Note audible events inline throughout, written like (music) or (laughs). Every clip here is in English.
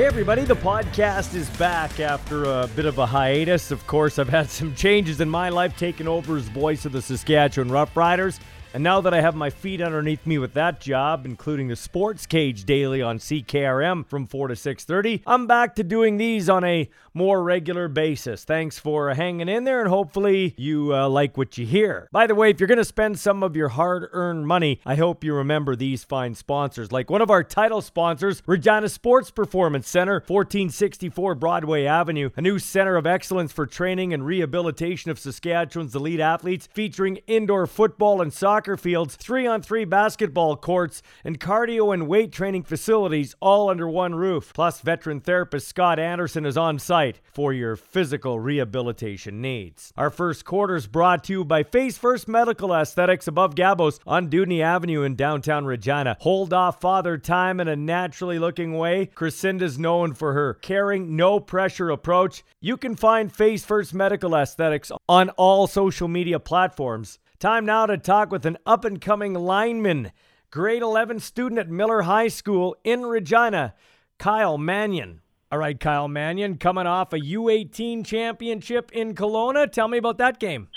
Hey, everybody, the podcast is back after a bit of a hiatus. Of course, I've had some (laughs) changes in my life, taking over as voice of the Saskatchewan Roughriders. And now that I have my feet underneath me with that job, including the Sports Cage daily on CKRM from 4 to 6:30, I'm back to doing these on a more regular basis. Thanks for hanging in there, and hopefully you uh, like what you hear. By the way, if you're going to spend some of your hard-earned money, I hope you remember these fine sponsors, like one of our title sponsors, Regina Sports Performance Center, 1464 Broadway Avenue, a new center of excellence for training and rehabilitation of Saskatchewan's elite athletes, featuring indoor football and soccer soccer fields, three on three basketball courts, and cardio and weight training facilities all under one roof. Plus, veteran therapist Scott Anderson is on site for your physical rehabilitation needs. Our first quarter is brought to you by Face First Medical Aesthetics above Gabos on Dewdney Avenue in downtown Regina. Hold off father time in a naturally looking way. Crescinda's known for her caring, no pressure approach. You can find Face First Medical Aesthetics on all social media platforms. Time now to talk with an up and coming lineman, grade 11 student at Miller High School in Regina, Kyle Mannion. All right, Kyle Mannion, coming off a U18 championship in Kelowna. Tell me about that game.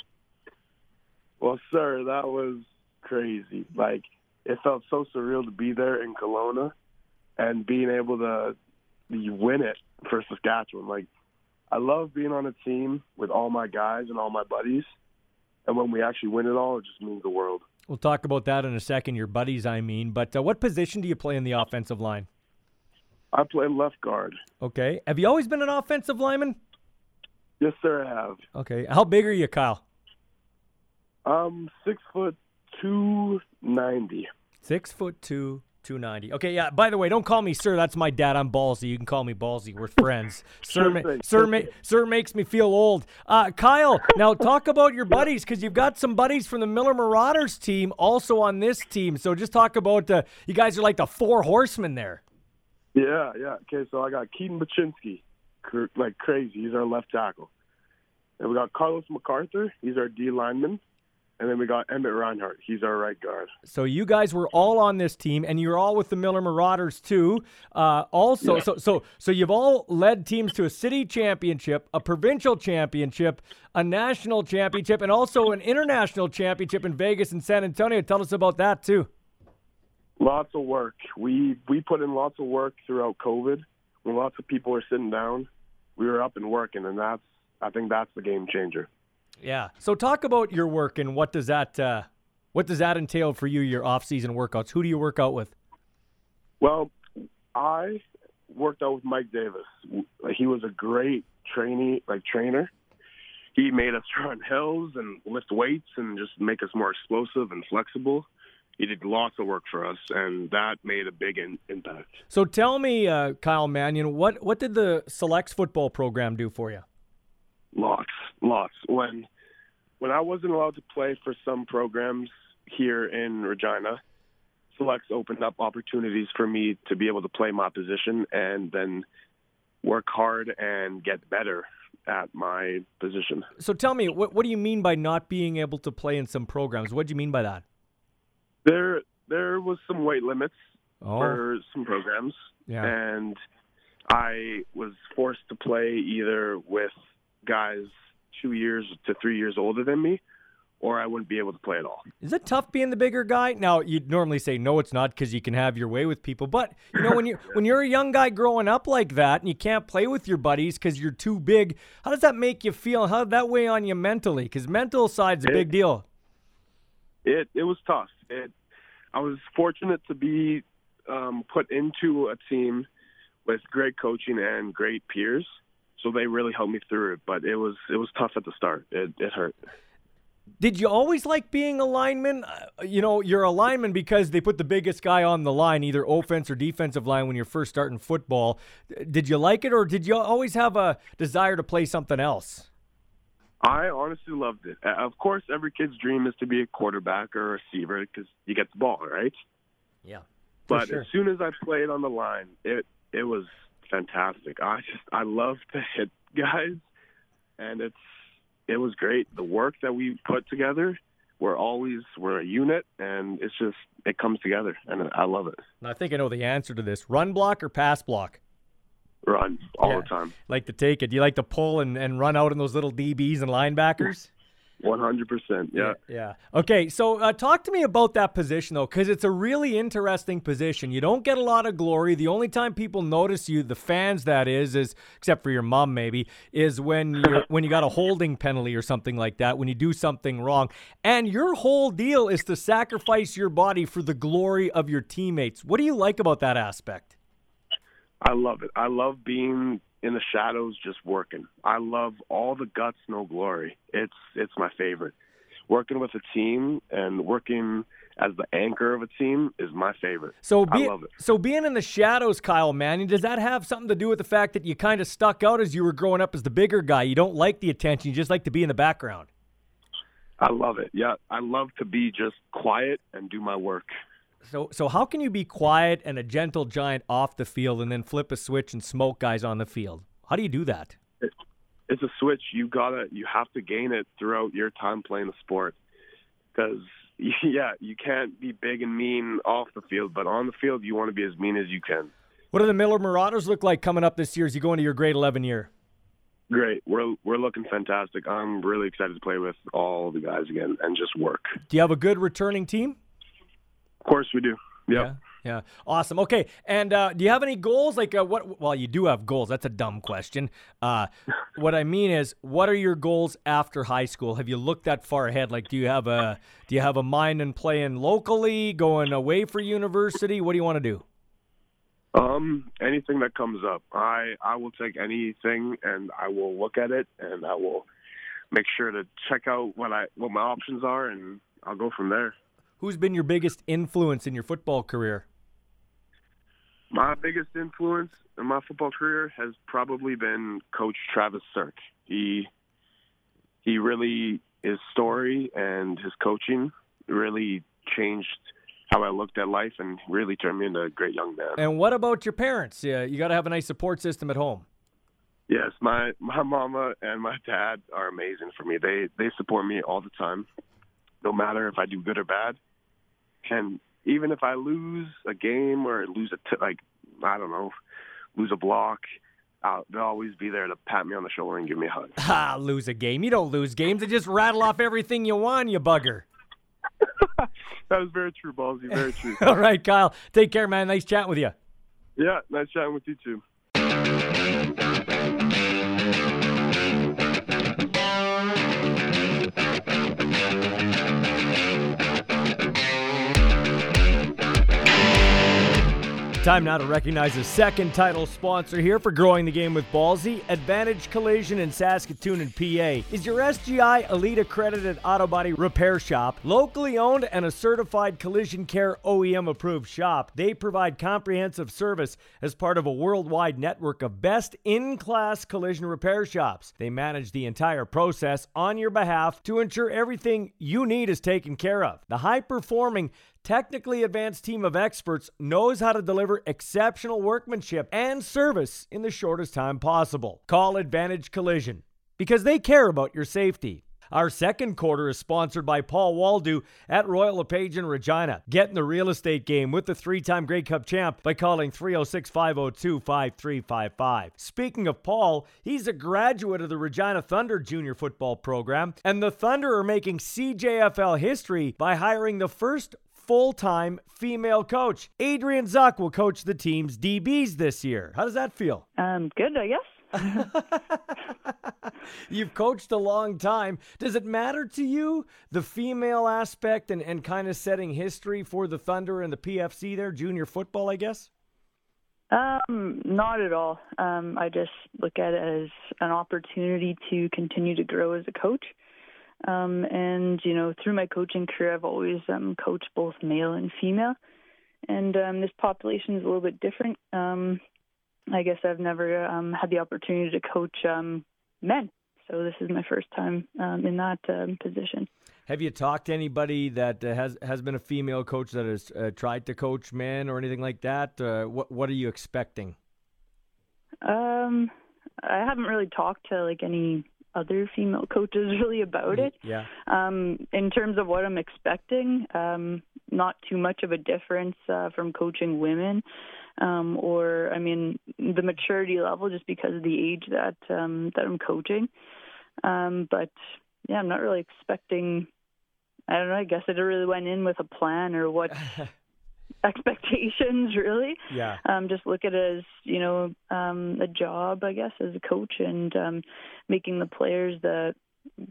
Well, sir, that was crazy. Like, it felt so surreal to be there in Kelowna and being able to win it for Saskatchewan. Like, I love being on a team with all my guys and all my buddies and when we actually win it all, it just means the world. We'll talk about that in a second. Your buddies, I mean. But uh, what position do you play in the offensive line? I play left guard. Okay. Have you always been an offensive lineman? Yes, sir. I have. Okay. How big are you, Kyle? Um, six foot two ninety. Six foot two 290. Okay, yeah. By the way, don't call me sir. That's my dad. I'm ballsy. You can call me ballsy. We're friends. (laughs) sir, ma- sir, ma- sir makes me feel old. Uh, Kyle, now talk about your buddies because you've got some buddies from the Miller Marauders team also on this team. So just talk about uh, you guys are like the four horsemen there. Yeah, yeah. Okay, so I got Keaton Baczynski, like crazy. He's our left tackle. And we got Carlos MacArthur. He's our D lineman. And then we got Emmett Reinhardt. He's our right guard. So you guys were all on this team, and you're all with the Miller Marauders too. Uh, also, yeah. so so so you've all led teams to a city championship, a provincial championship, a national championship, and also an international championship in Vegas and San Antonio. Tell us about that too. Lots of work. We we put in lots of work throughout COVID. When lots of people were sitting down, we were up and working, and that's I think that's the game changer. Yeah. So talk about your work and what does that uh, what does that entail for you? Your off season workouts. Who do you work out with? Well, I worked out with Mike Davis. He was a great trainee, like trainer. He made us (laughs) run hills and lift weights and just make us more explosive and flexible. He did lots of work for us, and that made a big in- impact. So tell me, uh, Kyle Mannion, what what did the Selects football program do for you? Lots, lots. When when I wasn't allowed to play for some programs here in Regina, Selects opened up opportunities for me to be able to play my position and then work hard and get better at my position. So tell me, what, what do you mean by not being able to play in some programs? What do you mean by that? There, there was some weight limits oh. for some programs, yeah. and I was forced to play either with guys two years to three years older than me, or I wouldn't be able to play at all. Is it tough being the bigger guy? Now you'd normally say no, it's not because you can have your way with people. But you know when you (laughs) when you're a young guy growing up like that and you can't play with your buddies because you're too big, how does that make you feel? How did that weigh on you mentally? Because mental side's a it, big deal. It it was tough. It I was fortunate to be um, put into a team with great coaching and great peers so they really helped me through it. But it was it was tough at the start. It it hurt. Did you always like being a lineman? Uh, you know, you're a lineman because they put the biggest guy on the line, either offense or defensive line, when you're first starting football. Did you like it, or did you always have a desire to play something else? I honestly loved it. Of course, every kid's dream is to be a quarterback or a receiver because you get the ball, right? Yeah. But sure. as soon as I played on the line, it it was fantastic. I just I love to hit guys, and it's it was great. The work that we put together, we're always we're a unit, and it's just it comes together, and I love it. I think I know the answer to this: run block or pass block. run all Yeah. the time. Like to take it. Do you like to pull and, and run out in those little DBs and linebackers? One hundred percent. Yeah. Yeah. Okay. So uh, talk to me about that position, though, because it's a really interesting position. You don't get a lot of glory. The only time people notice you, the fans, that is, is except for your mom, maybe, is when (laughs) you when you got a holding penalty or something like that, when you do something wrong. And your whole deal is to sacrifice your body for the glory of your teammates. What do you like about that aspect? I love it. I love being in the shadows just working. I love all the guts, no glory. It's it's my favorite. Working with a team and working as the anchor of a team is my favorite. So, I be, love it. so being in the shadows, Kyle Mannion, does that have something to do with the fact that you kind of stuck out as you were growing up as the bigger guy? You don't like the attention; you just like to be in the background. I love it. Yeah, I love to be just quiet and do my work. So, so how can you be quiet and a gentle giant off the field, and then flip a switch and smoke guys on the field? How do you do that? It's a switch. You gotta, you have to gain it throughout your time playing the sport. Because (laughs) yeah, you can't be big and mean off the field, but on the field you want to be as mean as you can. What do the Miller Marauders look like coming up this year as you go into your grade 11 year? Great. We're we're looking fantastic. I'm really excited to play with all the guys again and just work. Do you have a good returning team? Of course we do. Yep. Yeah. Yeah. Awesome. Okay. And uh, do you have any goals? Like uh, what? Well, you do have goals. That's a dumb question. Uh, (laughs) what I mean is, what are your goals after high school? Have you looked that far ahead? Like, do you have a do you have a mind in playing locally, going away for university? What do you want to do? Um, anything that comes up, I I will take anything and I will look at it and I will make sure to check out what I what my options are and I'll go from there. Who's been your biggest influence in your football career? My biggest influence in my football career has probably been Coach Travis Sirk. He he really his story and his coaching really changed how I looked at life and really turned me into a great young man. And what about your parents? Yeah, you got to have a nice support system at home. Yes, my my mama and my dad are amazing for me. They they support me all the time, no matter if I do good or bad. And even if I lose a game or lose a t- like I don't know, lose a block, uh, they'll always be there to pat me on the shoulder and give me a hug. (laughs) Ah, lose a game. You don't lose games. They just rattle off everything you won, you bugger. (laughs) that was very true, Ballsy. Very true. (laughs) All right, Kyle. Take care, man. Nice chatting with you. yeah, nice chatting with you too. Time now to recognize a second title sponsor here for growing the game with Ballsy. Advantage Collision in Saskatoon and PA is your SGI Elite accredited auto body repair shop, locally owned and a certified collision care OEM approved shop. They provide comprehensive service as part of a worldwide network of best in class collision repair shops. They manage the entire process on your behalf to ensure everything you need is taken care of. The high performing technically advanced team of experts knows how to deliver exceptional workmanship and service in the shortest time possible. Call Advantage Collision because they care about your safety. Our second quarter is sponsored by Paul Waldo at Royal LePage in Regina. Get in the real estate game with the three time Grey Cup champ by calling 306 502 5355. Speaking of Paul, he's a graduate of the Regina Thunder junior football program, and the Thunder are making CJFL history by hiring the first full time female coach. Adrian Zuck will coach the team's DBs this year. How does that feel? Um, good, I guess. (laughs) You've coached a long time. Does it matter to you, the female aspect and, and kind of setting history for the Thunder and the PFC there, junior football, I guess? Um, not at all. Um, I just look at it as an opportunity to continue to grow as a coach. Um, and you know, through my coaching career, I've always um, coached both male and female. And um, this population is a little bit different. Um, I guess I've never um, had the opportunity to coach um, men, so this is my first time um, in that um, position. Have you talked to anybody that uh, has has been a female coach that has uh, tried to coach men or anything like that? Uh, what what are you expecting? Um, I haven't really talked to like any other female coaches (laughs) really about it. Yeah. Um, in terms of what I'm expecting, um, not too much of a difference uh, from coaching women. um, or I mean the maturity level, just because of the age that um, that I'm coaching. Um, but yeah, I'm not really expecting. I don't know. I guess I didn't really went in with a plan or what (laughs) (laughs) expectations really. Yeah. Um, just look at it as you know um, a job, I guess, as a coach, and um, making the players the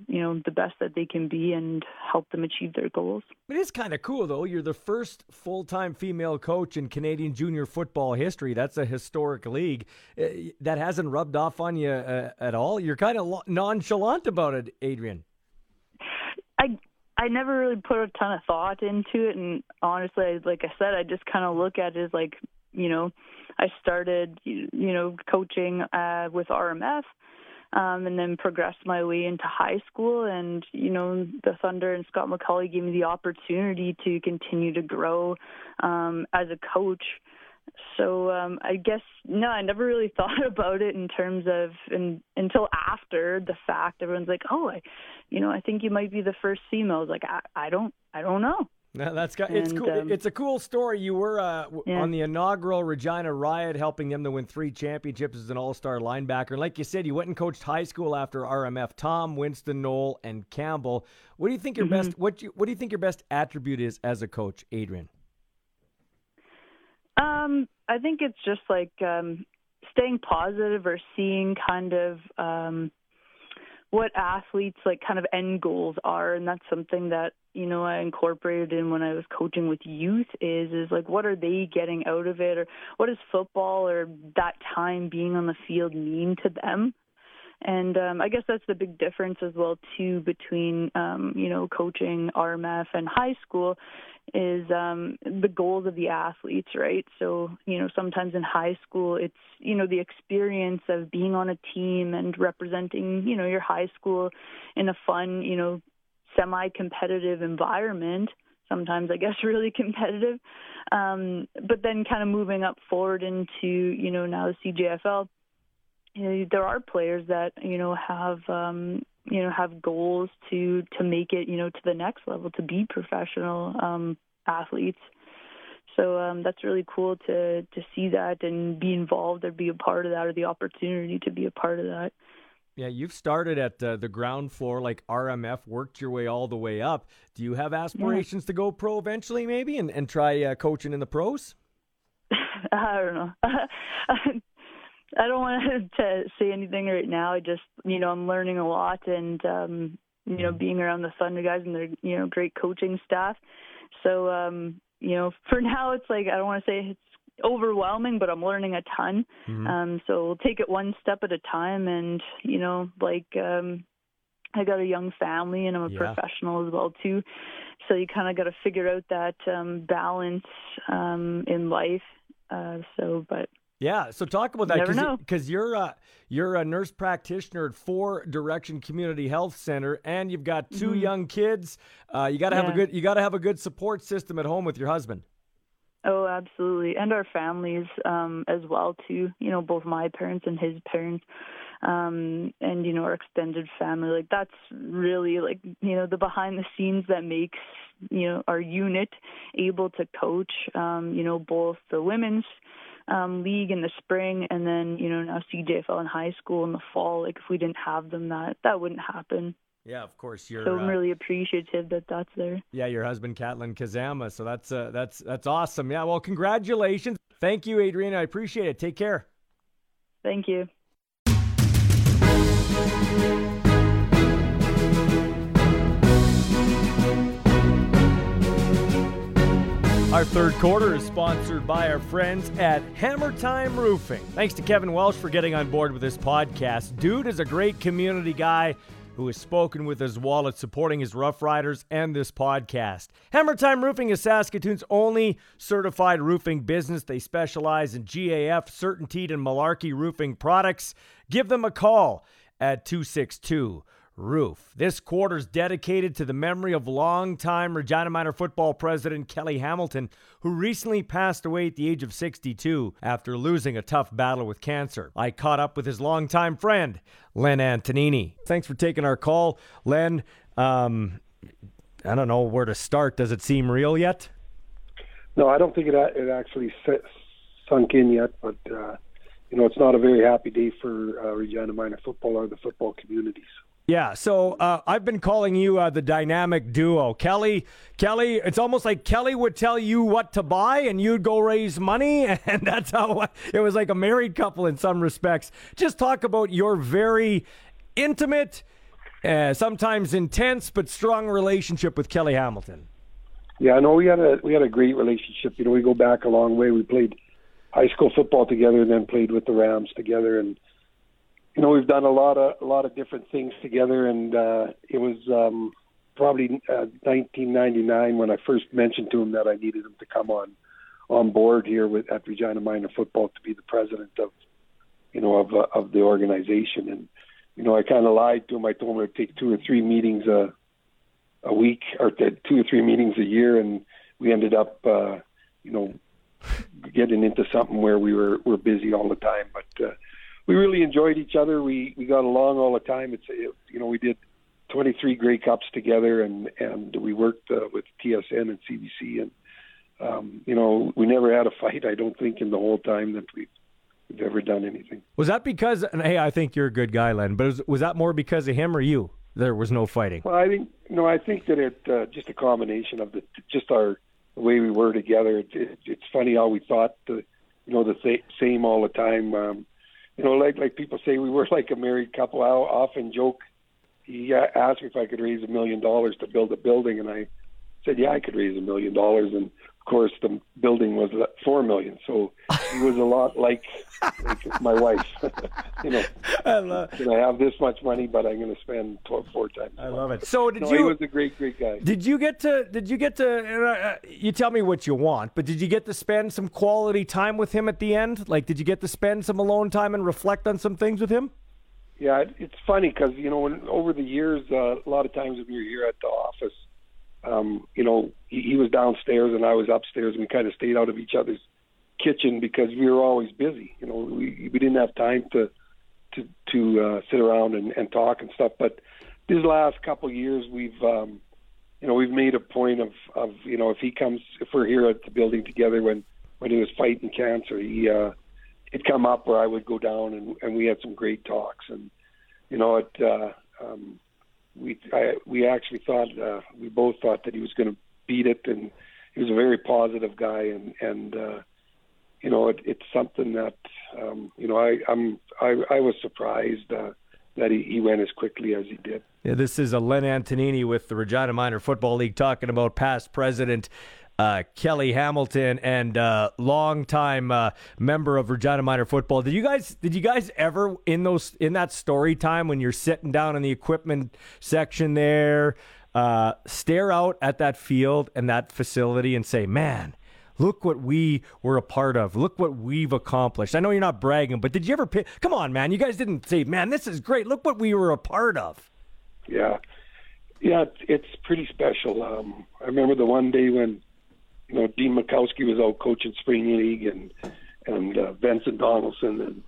you know the best that they can be and help them achieve their goals. It is kind of cool though. You're the first full-time female coach in Canadian junior football history. That's a historic league. Uh, that hasn't rubbed off on you uh, at all. You're kind of nonchalant about it, Adrian. I I never really put a ton of thought into it, and honestly, like I said, I just kind of look at it as like you know, I started you know coaching uh, with RMF um, and then progressed my way into high school. And you know, the Thunder and Scott McAuley gave me the opportunity to continue to grow um, as a coach. So um, I guess no, I never really (laughs) thought about it in terms of in, until after the fact. Everyone's like, "Oh, I, you know, I think you might be the first female." I was like, I, I don't, I don't know. No, that's got, it's cool. Um, it's a cool story. You were uh, yeah. on the inaugural Regina Riot, helping them to win three championships as an All-Star linebacker. Like you said, you went and coached high school after RMF. Thom, Winston, Knoll, and Campbell. What do you think your mm-hmm. best? What do you, what do you think your best attribute is as a coach, Adrian? Um, I think it's just like um, staying positive or seeing kind of. Um, what athletes like kind of end goals are and that's something that you know I incorporated in when I was coaching with youth is is like what are they getting out of it or what does football or that time being on the field mean to them and um, I guess that's the big difference as well too between um, you know coaching RMF and high school is um, the goals of the athletes, right? So you know sometimes in high school it's you know the experience of being on a team and representing you know your high school in a fun you know semi-competitive environment sometimes I guess (laughs) really competitive. Um, but then kind of moving up forward into, you know, now the CJFL, you know, there are players that, you know, have um, you know, have goals to to make it, you know, to the next level, to be professional um athletes. So um, that's really cool to to see that and be involved or be a part of that or the opportunity to be a part of that. Yeah, you've started at uh, the ground floor like RMF, worked your way all the way up. Do you have aspirations yeah. to go pro eventually, maybe, and, and try uh, coaching in the pros? (laughs) I don't know. (laughs) I don't want (laughs) to say anything right now. I just, you know, I'm learning a lot and, um, you know, mm-hmm. being around the Thunder guys and their, you know, great coaching staff. So, um, you know, (laughs) for now, it's like I don't want to say it's overwhelming, but I'm learning a ton. Mm-hmm. Um, so we'll take it one step at a time. And you know, like um, I got a young family, and I'm a yeah. professional as well too. So you kind of got to figure out that um, balance um, in life. Uh, so, but yeah, so talk about that because you're a, you're a nurse practitioner at Four Direction Community Health Center, and you've got 2 mm-hmm. young kids. Uh, you got to have a good you got to have a good support system at home with your husband. Oh, absolutely, and our families um, as well too. You know, both my parents and his parents, um, and you know our extended family. Like that's really like you know the behind the scenes that makes you know our unit able to coach. Um, you know, both the women's um, league in the spring, and then you know now CJFL in high school in the fall. Like if we didn't have them, that that wouldn't happen. Yeah, of course. You're, so I'm uh, really appreciative that that's there. Yeah, your husband, Catlin Kazama. So that's uh, that's that's awesome. Yeah, well, congratulations. Thank you, Adrian. I appreciate it. Take care. Thank you. Our third quarter is sponsored by our friends at Hammer Time Roofing. Thanks to Kevin Welsh for getting on board with this podcast. Dude is a great community guy who has spoken with his wallet supporting his Roughriders and this podcast. Hammer Time Roofing is Saskatoon's only certified roofing business. They specialize in GAF, CertainTeed, and Malarkey roofing products. Give them a call at 262 roof. This quarter is dedicated to the memory of longtime Regina Minor football president Kelly Hamilton, who recently passed away at the age of 62 after losing a tough battle with cancer. I caught up with his longtime friend, Len Antonini. Thanks for taking our call, Len. Um, I don't know where to start. Does it seem real yet? No, I don't think it, it actually sunk in yet, but uh, you know, it's not a very happy day for uh, Regina Minor football or the football communities. Yeah, so uh, I've been calling you uh, the dynamic duo, Kelly. Kelly, it's almost like Kelly would tell you what to buy, and you'd go raise money, (laughs) and that's how it was like a married couple in some respects. Just talk about your very intimate, uh, sometimes intense but strong relationship with Kelly Hamilton. Yeah, I know we had a we had a great relationship. You know, we go back a long way. We played high school football together, and then played with the Rams together, and you know we've done a lot of a lot of different things together. And uh, it was um, probably uh, 1999 when I first mentioned to him that I needed him to come on on board here with at Regina Minor Football to be the president of you know of uh, of the organization. And you know I kind of lied to him. I told him would take two or three meetings a a week or two or three meetings a year, and we ended up uh, you know getting into something where we were were busy all the time. But uh, we really enjoyed each other. We we got along all the time. It's it, you know we did 23 Grey Cups together, and and we worked uh, with TSN and CBC, and um, you know we never had a fight. I don't think in the whole time that we've we've ever done anything. Was that because? And hey, I think you're a good guy, Len. But was, was that more because of him or you? There was no fighting. Well, I think no. I think that it uh, just a combination of the just our the way we were together. It, it, it's funny how we thought the you know the th- same all the time. Um, you know, like like people say, we were like a married couple. I often joke. He uh, asked me if I could raise a million dollars to build a building, and I said, "Yeah, I could raise a million dollars." And of course, the building was four million, so he was a lot like, like my wife. (laughs) you know, I love, can I have this much money, but I'm going to spend 12, four times. I love it. So did no, you? He was a great, great guy. Did you get to? Did you get to? Uh, you tell me what you want, but did you get to spend some quality time with him at the end? Like, did you get to spend some alone time and reflect on some things with him? Yeah, it's funny because you know, when, over the years, uh, a lot of times when you're here at the office um, you know, he, he was downstairs and I was upstairs, and we kind of stayed out of each other's kitchen because we were always busy. You know, we we didn't have time to to to uh, sit around and, and talk and stuff. But these last couple of years, we've um, you know we've made a point of of you know if he comes if we're here at the building together when when he was fighting cancer, he uh, it'd come up where I would go down and and we had some great talks and you know it. Uh, um, we I, we actually thought uh, we both thought that he was going to beat it, and he was a very positive guy, and and uh, you know it, it's something that um, you know I I'm I, I was surprised uh, that he, he went as quickly as he did. Yeah, this is a Len Antonini with the Regina Minor Football League talking about past president uh, Kelly Hamilton and uh, longtime uh, member of Regina Minor Football. Did you guys did you guys ever in those in that story time when you're sitting down in the equipment section there, uh, stare out at that field and that facility and say, "Man." Look what we were a part of. Look what we've accomplished. I know you're not bragging, but did you ever pick? Come on, man. You guys didn't say, man, this is great. Look what we were a part of. Yeah. Yeah, it's pretty special. Um, I remember the one day when you know, Dean Mikowski was out coaching spring league, and and uh, Vincent Donaldson, and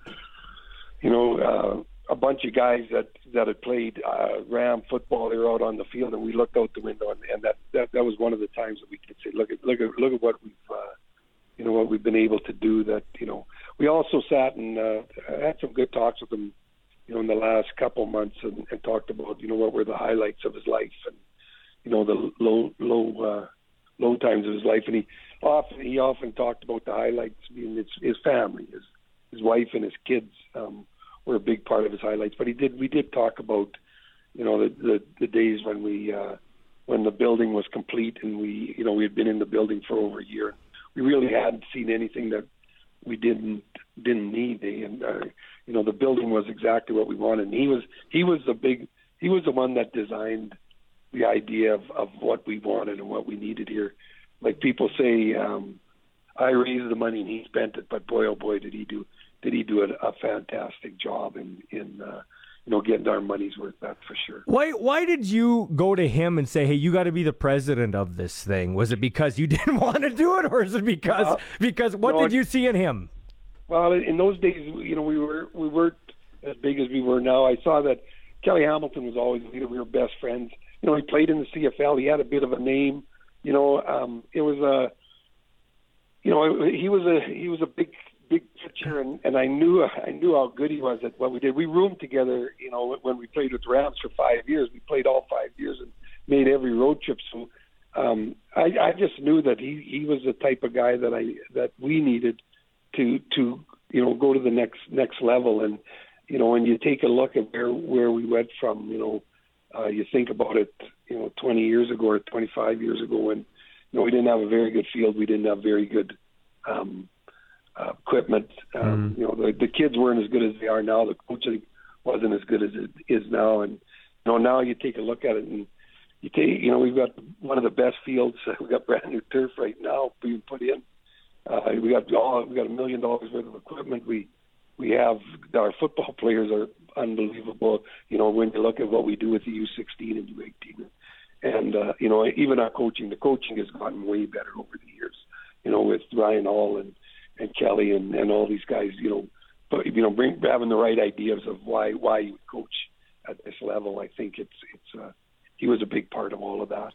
you know, uh, a bunch of guys that that had played uh, Ram football. They were out on the field, and we looked out the window, and, and that, that that was one of the times that we could say, look at look at look at what we've. Uh, you know what we've been able to do. That you know, we also sat and uh, had some good talks with him, you know, in the last couple months, and, and talked about you know what were the highlights of his life, and you know the low low uh, low times of his life, and he often he often talked about the highlights being his, his family, his his wife and his kids um, were a big part of his highlights. But he did we did talk about you know the the, the days when we uh, when the building was complete and we you know we had been in the building for over a year. We really hadn't seen anything that we didn't didn't need. And uh, you know the building was exactly what we wanted. And he was he was the big he was the one that designed the idea of, of what we wanted and what we needed here. Like people say, um, I raised the money and he spent it, but boy, oh boy, did he do did he do a, a fantastic job in in uh, you know getting our money's worth. That's for sure. Why why did you go to him and say, hey, you got to be the president of this thing? Was it because you (laughs) didn't want to do it, or is it because uh, because what no, did you see in him? Well, in those days, you know, we were we weren't as big as we were now. I saw that Kelly Hamilton was always leader. We were best friends you know, he played in the CFL. He had a bit of a name. You know, um, it was a, you know, he was a he was a big big picture, and and I knew I knew how good he was at what we did. We roomed together, you know, when we played with the Rams for five years. We played all five years and made every road trip. So um, I, I just knew that he he was the type of guy that I that we needed to to you know go to the next next level. And you know, when you take a look at where where we went from, you know, uh, you think about it, you know, 20 years ago or 25 years ago when you know we didn't have a very good field, we didn't have very good um, uh, equipment. Um, mm. You know, the, the kids weren't as good as they are now. The coaching wasn't as good as it is now, and you know now you take a look at it and you take, you know, we've got one of the best fields. (laughs) We've got brand new turf right now being put in. Uh, we got all we got a million dollars worth of equipment. We we have our football (laughs) players are unbelievable. You know, when you look at what we do with the U16 and U18, and uh, you know, even our coaching, the coaching has gotten way better over the years. You know, with Ryan Hall and and Kelly and and all these guys. You know, but you know, bring having the right ideas of why why you coach at this level. I think it's it's uh, he was a big part of all of that.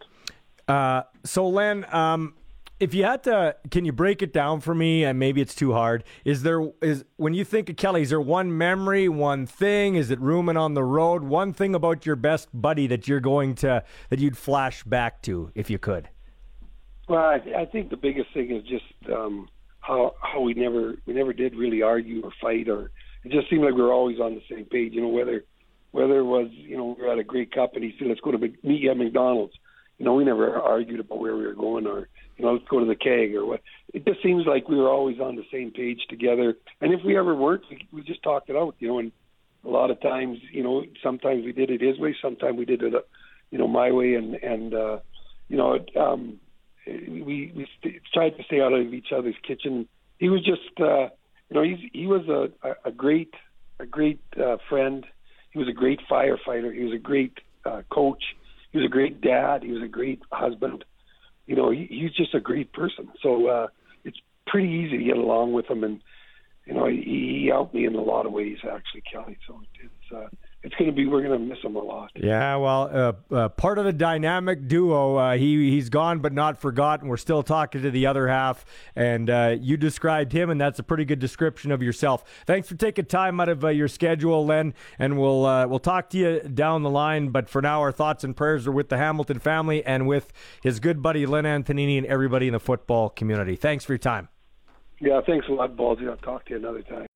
Uh, so Len, um, if you had to, can you break it down for me? And maybe it's too hard. Is there is when you think of Kelly, is there one memory, one thing? Is it rooming on the road? One thing about your best buddy that you're going to that you'd flash back to if you could? Well, I, I think the biggest thing is just um, how how we never we never did really argue or fight, or it just seemed like we were always on the same page. You know, whether whether it was you know we were at a Grey Cup and he said let's go to meet you at McDonald's. You know, we never argued about where we were going or you know, let's go to the keg or what. It just seems like we were always on the same page together. And if we ever weren't, we, we just talked it out, you know. And a lot of times, you know, sometimes we did it his way, sometimes we did it, uh, you know, my way. And and uh, you know, it, um, we we st- tried to stay out of each other's kitchen. He was just, uh, you know, he's he was a a great a great uh, friend. He was a great firefighter. He was a great uh, coach. He was a great dad. He was a great husband you know, he, he's just a great person. So uh, it's pretty easy to get along with him, and you know, he, he helped me in a lot of ways, actually, Kelly. So it's uh, it's going to be we're going to miss him a lot. Yeah, well, uh, uh, part of the dynamic duo. Uh, he he's gone but not forgotten. We're still talking to the other half, and uh, you described him, and that's a pretty good description of yourself. Thanks for taking time out of uh, your schedule, Len, and we'll uh, we'll talk to you down the line. But for now, our thoughts and prayers are with the Hamilton family and with his good buddy Len Antonini and everybody in the football community. Thanks for your time. Yeah, thanks a lot, Ballsy. I'll talk to you another time.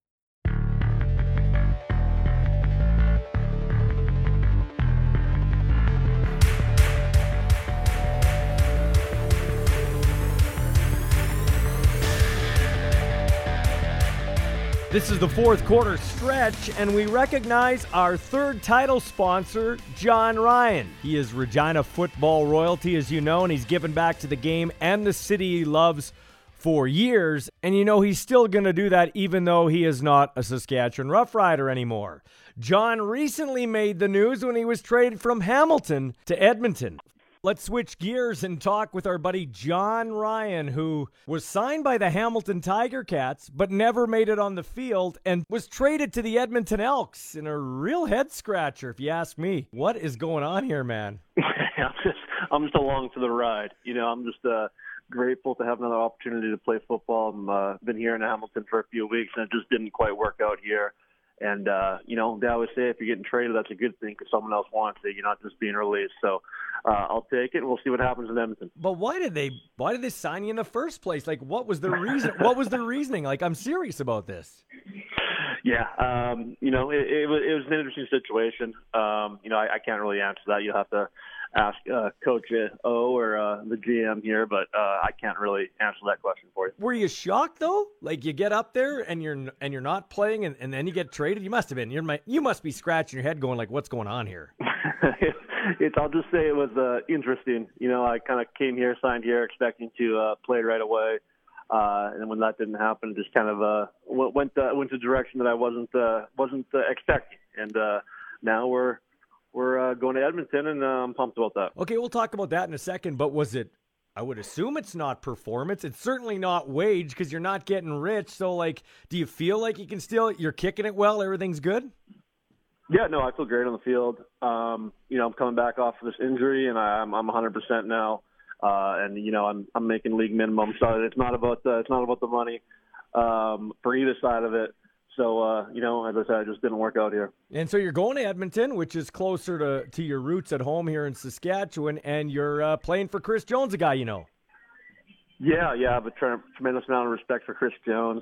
This is the fourth quarter stretch, and we recognize our third title sponsor, John Ryan. He is Regina football royalty, as you know, and he's given back to the game and the city he loves for years. And you know, he's still going to do that even though he is not a Saskatchewan Roughrider anymore. John recently made the news when he was traded from Hamilton to Edmonton. Let's switch gears and talk with our buddy John Ryan, who was signed by the Hamilton Tiger Cats but never made it on the field and was traded to the Edmonton Elks in a real head scratcher, if you ask me. What is going on here, man? (laughs) I'm just I'm just along for the ride. You know, I'm just uh, grateful to have another opportunity to play football. I've uh, been here in Hamilton for a few weeks, and it just didn't quite work out here. And uh, you know, they always say if you're getting traded, that's a good thing because someone else wants it. You're not just being released. So uh, I'll take it, and we'll see what happens in Edmonton. But why did they? Why did they sign you in the first place? Like, what was the reason? what was the reasoning? Like, I'm serious about this. Yeah, um, you know, it, it, was it was an interesting situation. Um, you know, I, I can't really answer that. You'll have to ask uh, Coach O or uh, the GM here, but uh, I can't really answer that question for you. Were you shocked though? Like you get up there and you're and you're not playing, and, and then you get traded. You must have been. You're my, you must be scratching your head, going like, "What's going on here?" (laughs) it's. I'll just say it was uh, interesting. You know, I kind of came here, signed here, expecting to uh, play right away. Uh, and when that didn't happen, it just kind of uh, went uh, went the direction that I wasn't uh, wasn't uh, expecting. And uh, now we're we're uh, going to Edmonton, and uh, I'm pumped about that. Okay, we'll talk about that in a second. But was it? I would assume it's not performance. It's certainly not wage because you're not getting rich. So, like, do you feel like you can still? You're kicking it well. Everything's good. Yeah, no, I feel great on the field. Um, you know, I'm coming back off of this injury, and I, I'm I'm 100% now. Uh, and you know, I'm I'm making league minimum, so it's not about the, it's not about the money. um, for either side of it. So uh, you know, as I said, it just didn't work out here. And so you're going to Edmonton, which is closer to, to your roots at home here in Saskatchewan, and you're uh, playing for Chris Jones, a guy you know. Yeah, yeah, I have a tre- tremendous amount of respect for Chris Jones.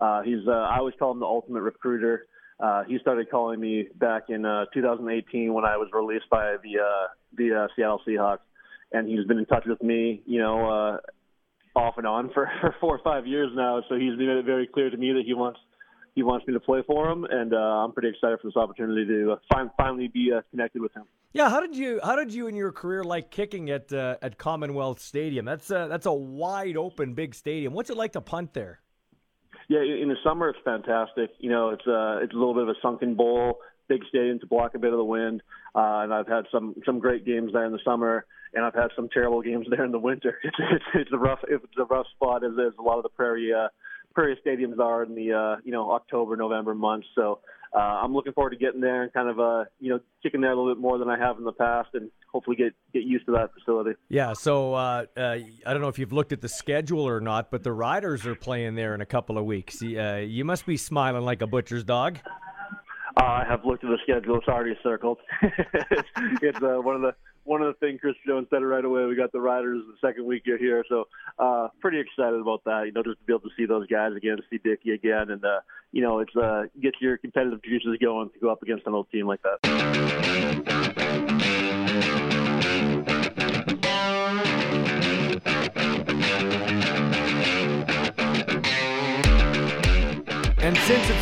Uh, he's uh, I always call him the ultimate recruiter. Uh, he started calling me back in uh, 2018 when I was released by the uh, the uh, Seattle Seahawks, and he's been in touch with me, you know, uh, off and on for, for (laughs) four or five years now. So he's made it very clear to me that he wants he wants me to play for him, and uh, I'm pretty excited for this opportunity to uh, find, finally be uh, connected with him. Yeah, how did you how did you in your career like kicking at uh, at Commonwealth Stadium? That's a, that's a wide open big stadium. What's it like to punt there? Yeah, in the summer it's fantastic. You know, it's uh it's a little bit of a sunken bowl, big stadium to block a bit of the wind. Uh, and I've had some some great games there in the summer, and I've had some terrible games there in the winter. (laughs) It's it's, it's a rough it's a rough spot as as a lot of the prairie uh, prairie stadiums are in the uh, you know October November months. So uh, I'm looking forward to getting there and kind of uh, you know kicking there a little bit more than I have in the past, and hopefully get get used to that facility. Yeah. So uh, uh, I don't know if you've looked at the schedule or not, but the Riders are playing there in a couple of weeks. Uh, you must be smiling like a butcher's dog. Uh, I have looked at the schedule; (laughs) it's already circled. it's uh, one of the one of the things Chris Jones said right away. We got the Riders the second week you're here, so uh, pretty excited about that. You know, just to be able to see those guys again, see Dickey again, and uh, you know, it's uh, gets your competitive juices going to go up against an old team like that.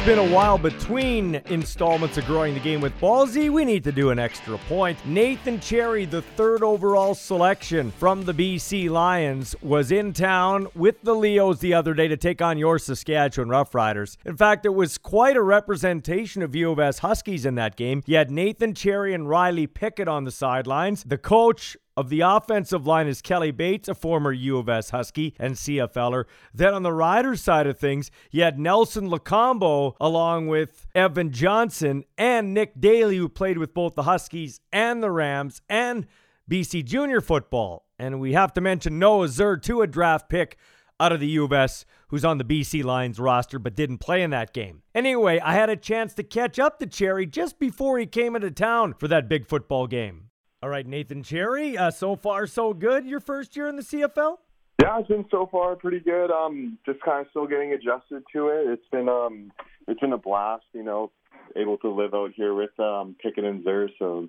Been a while between installments of Growing the Game with Ballsy, we need to do an extra point. Nathan Cherry, the third overall selection from the BC Lions, was in town with the Leos the other day to take on your Saskatchewan Roughriders. In fact, it was quite a representation of U of S Huskies in that game. You had Nathan Cherry and Riley Pickett on the sidelines. The coach, of the offensive line is Kelly Bates, a former U of S Husky and CFLer. Then on the Riders side of things, you had Nelson Lokombo along with Evan Johnson and Nick Daly, who played with both the Huskies and the Rams and BC Junior football. And we have to mention Noah Zerr, too, a draft pick out of the U of S, who's on the BC Lions roster but didn't play in that game. Anyway, I had a chance to catch up to Cherry just before he came into town for that big football game. All right, Nathan Cherry. Uh, so far, so good. Your first year in the CFL? Yeah, it's been so far pretty good. Um, just kind of still getting adjusted to it. It's been um, it's been a blast. You know, able to live out here with um, Pickett and Zerr. So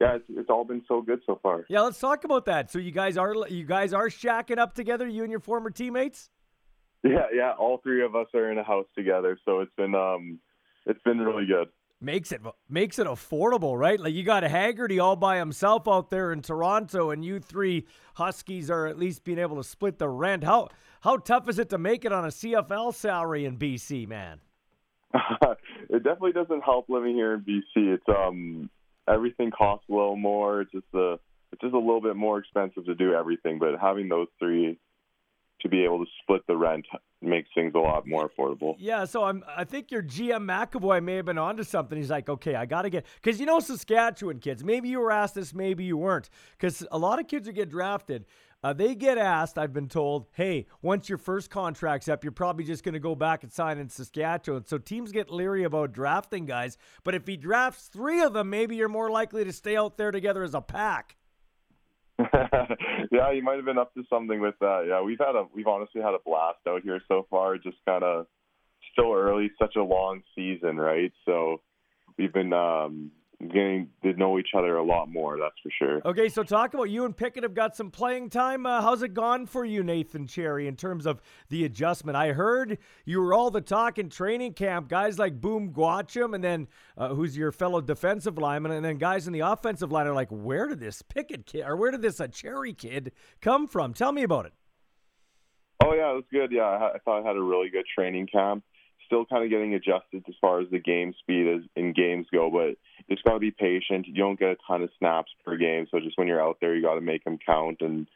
yeah, it's, it's all been so good so far. Yeah, let's talk about that. So you guys are you guys are shacking up together, you and your former teammates. Yeah, yeah, all three of us are in a house together. So it's been um, it's been really good makes it makes it affordable, right? Like you got Haggerty all by himself out there in Toronto, and you three Huskies are at least being able to split the rent. How how tough is it to make it on a CFL salary in BC, man? (laughs) it definitely doesn't help living here in BC. It's um everything costs a little more. It's just a it's just a little bit more expensive to do everything. But having those three to be able to split the rent makes things a lot more affordable. Yeah, so I'm I think your GM McEvoy may have been onto something. He's like, okay, I got to get because you know Saskatchewan kids. Maybe you were asked this, maybe you weren't, because a lot of kids who get drafted. Uh, they get asked, I've been told, hey, once your first contract's up, you're probably just going to go back and sign in Saskatchewan. So teams get leery about drafting guys. But if he drafts three of them, maybe you're more likely to stay out there together as a pack. (laughs) yeah, you might have been up to something with that. Yeah, we've had a we've honestly had a blast out here so far. Just kind of still early, such a long season, right? So we've been um, getting to know each other a lot more. That's for sure. Okay, so talk about you and Pickett have got some playing time. Uh, how's it gone for you, Nathan Cherry, in terms of the adjustment? I heard you were all the talk in training camp. Guys like Obum Gwacham, and then uh, who's your fellow defensive lineman, and then guys in the offensive line are like, where did this Pickett kid or where did this uh, Cherry kid come from? Tell me about it. Oh yeah, it was good. Yeah, I, I thought I had a really good training camp still kind of getting adjusted as far as the game speed as in games go, but just got to be patient. You don't get a ton of snaps per game, so just when you're out there, you got to make them count, and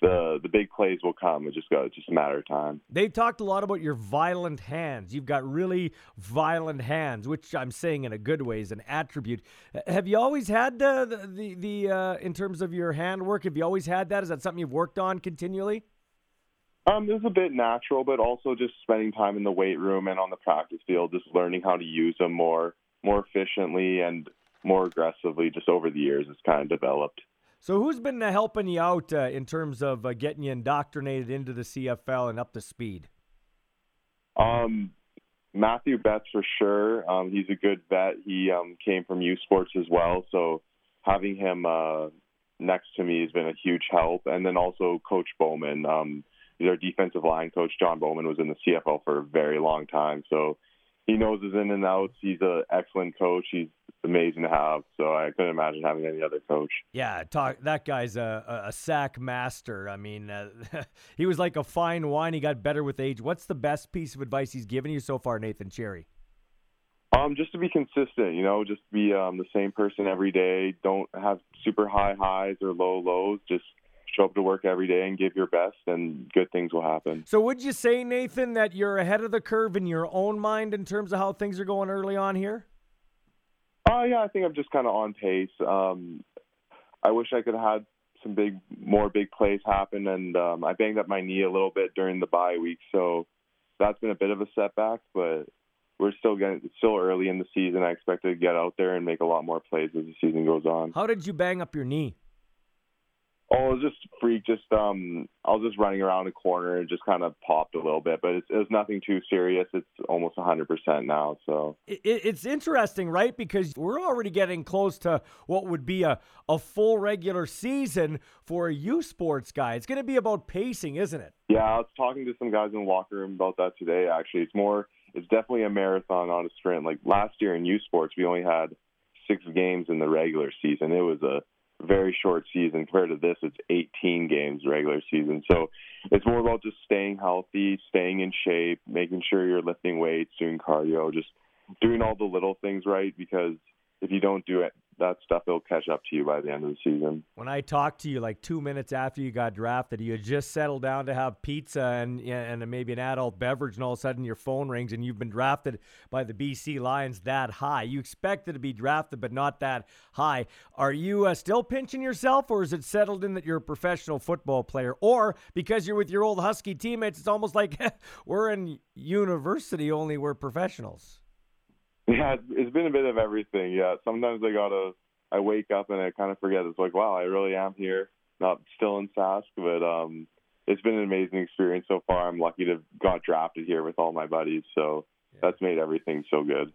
the the big plays will come. It just got it's just a matter of time. They talked a lot about your violent hands. You've got really violent hands, which I'm saying in a good way is an attribute. Have you always had the the, the uh, in terms of your handwork? Have you always had that? Is that something you've worked on continually? Um, it was a bit natural, but also just spending time in the weight room and on the practice field, just learning how to use them more more efficiently and more aggressively. Just over the years, it's kind of developed. So, who's been uh, helping you out uh, in terms of uh, getting you indoctrinated into the CFL and up to speed? Um, Matthew Betts for sure. Um, he's a good vet. He um, came from U Sports as well, so having him uh, next to me has been a huge help. And then also Coach Bowman. Um, our defensive line coach, John Bowman, was in the CFL for a very long time, so he knows his in and outs. He's an excellent coach. He's amazing to have. So I couldn't imagine having any other coach. Yeah, talk. That guy's a, a sack master. I mean, uh, (laughs) he was like a fine wine. He got better with age. What's the best piece of advice he's given you so far, Nathan Cherry? Um, just to be consistent, you know, just be um, the same person every day. Don't have super high highs or low lows. Just show up to work every day and give your best, and good things will happen. So, would you say, Nathan, that you're ahead of the curve in your own mind in terms of how things are going early on here? Oh uh, yeah, I think I'm just kind of on pace. Um, I wish I could have had some big, more big plays happen, and um, I banged up my knee a little bit during the bye week, so that's been a bit of a setback. But we're still getting it's still early in the season. I expect to get out there and make a lot more plays as the season goes on. How did you bang up your knee? Oh, it was just freak. Just um, I was just running around a corner and just kind of popped a little bit, but it's, it was nothing too serious. It's almost 100% now. So it, it's interesting, right? Because we're already getting close to what would be a a full regular season for a U Sports guy. It's going to be about pacing, isn't it? Yeah, I was talking to some guys in the locker room about that today. Actually, it's more. It's definitely a marathon, not a sprint. Like last year in U Sports, we only had six games in the regular season. It was a very short season. Compared to this it's 18 games regular season. So it's more about just staying healthy staying in shape making sure you're lifting weights doing cardio just doing all the little things right because if you don't do it that stuff will catch up to you by the end of the season. When I talked to you like two minutes after you got drafted, you had just settled down to have pizza and and maybe an adult beverage, and all of a sudden your phone rings and you've been drafted by the BC Lions that high. You expected to be drafted, but not that high. Are you uh, still pinching yourself, or is it settled in that you're a professional football player, or because you're with your old Husky teammates, it's almost like (laughs) we're in university only we're professionals. Yeah, it's been a bit of everything. Yeah, sometimes I gotta, I wake up and I kind of forget. It's like, wow, I really am here, not still in Sask, but um, it's been an amazing experience so far. I'm lucky to have got drafted here with all my buddies, so yeah. that's made everything so good.